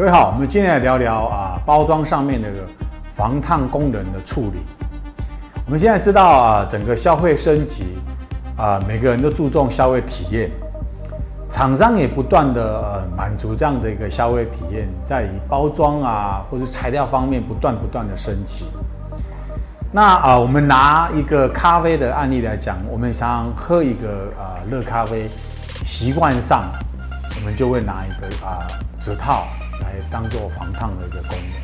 各位好，我们今天来聊聊啊，包装上面的防烫功能的处理。我们现在知道啊，整个消费升级啊，每个人都注重消费体验，厂商也不断的呃满足这样的一个消费体验，在以包装啊或者材料方面不断不断的升级。那啊，我们拿一个咖啡的案例来讲，我们想喝一个啊热咖啡，习惯上我们就会拿一个啊纸套。来当做防烫的一个功能，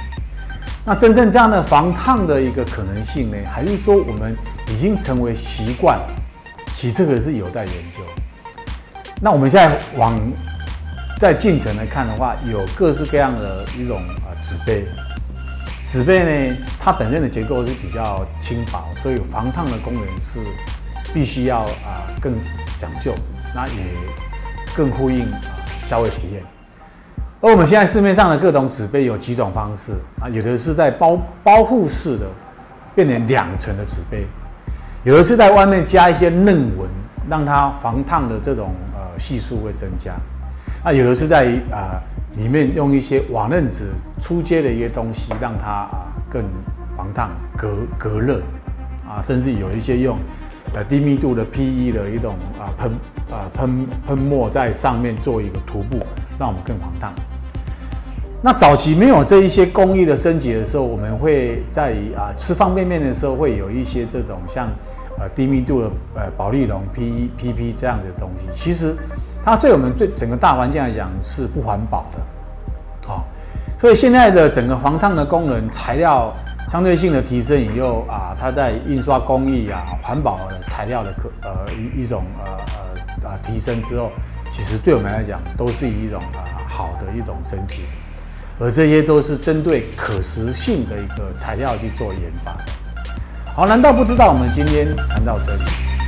那真正这样的防烫的一个可能性呢？还是说我们已经成为习惯？其实这个是有待研究。那我们现在往在进程来看的话，有各式各样的一种啊纸杯，纸杯呢，它本身的结构是比较轻薄，所以防烫的功能是必须要啊更讲究，那也更呼应啊消费体验。而我们现在市面上的各种纸杯有几种方式啊，有的是在包包覆式的，变成两层的纸杯，有的是在外面加一些嫩纹，让它防烫的这种呃系数会增加，啊，有的是在啊里面用一些瓦楞纸出街的一些东西，让它啊更防烫隔隔热，啊，甚至有一些用呃低密度的 PE 的一种啊喷啊喷喷墨在上面做一个涂布。让我们更防烫。那早期没有这一些工艺的升级的时候，我们会在啊吃方便面的时候会有一些这种像呃低密度的呃保丽龙 PEPP 这样子的东西。其实它对我们对整个大环境来讲是不环保的，啊，所以现在的整个防烫的功能材料相对性的提升以后啊，它在印刷工艺啊环保材料的可呃一一种呃呃啊提升之后。其实对我们来讲，都是一种啊好的一种升级，而这些都是针对可食性的一个材料去做研发。好，难道不知道我们今天谈到这里？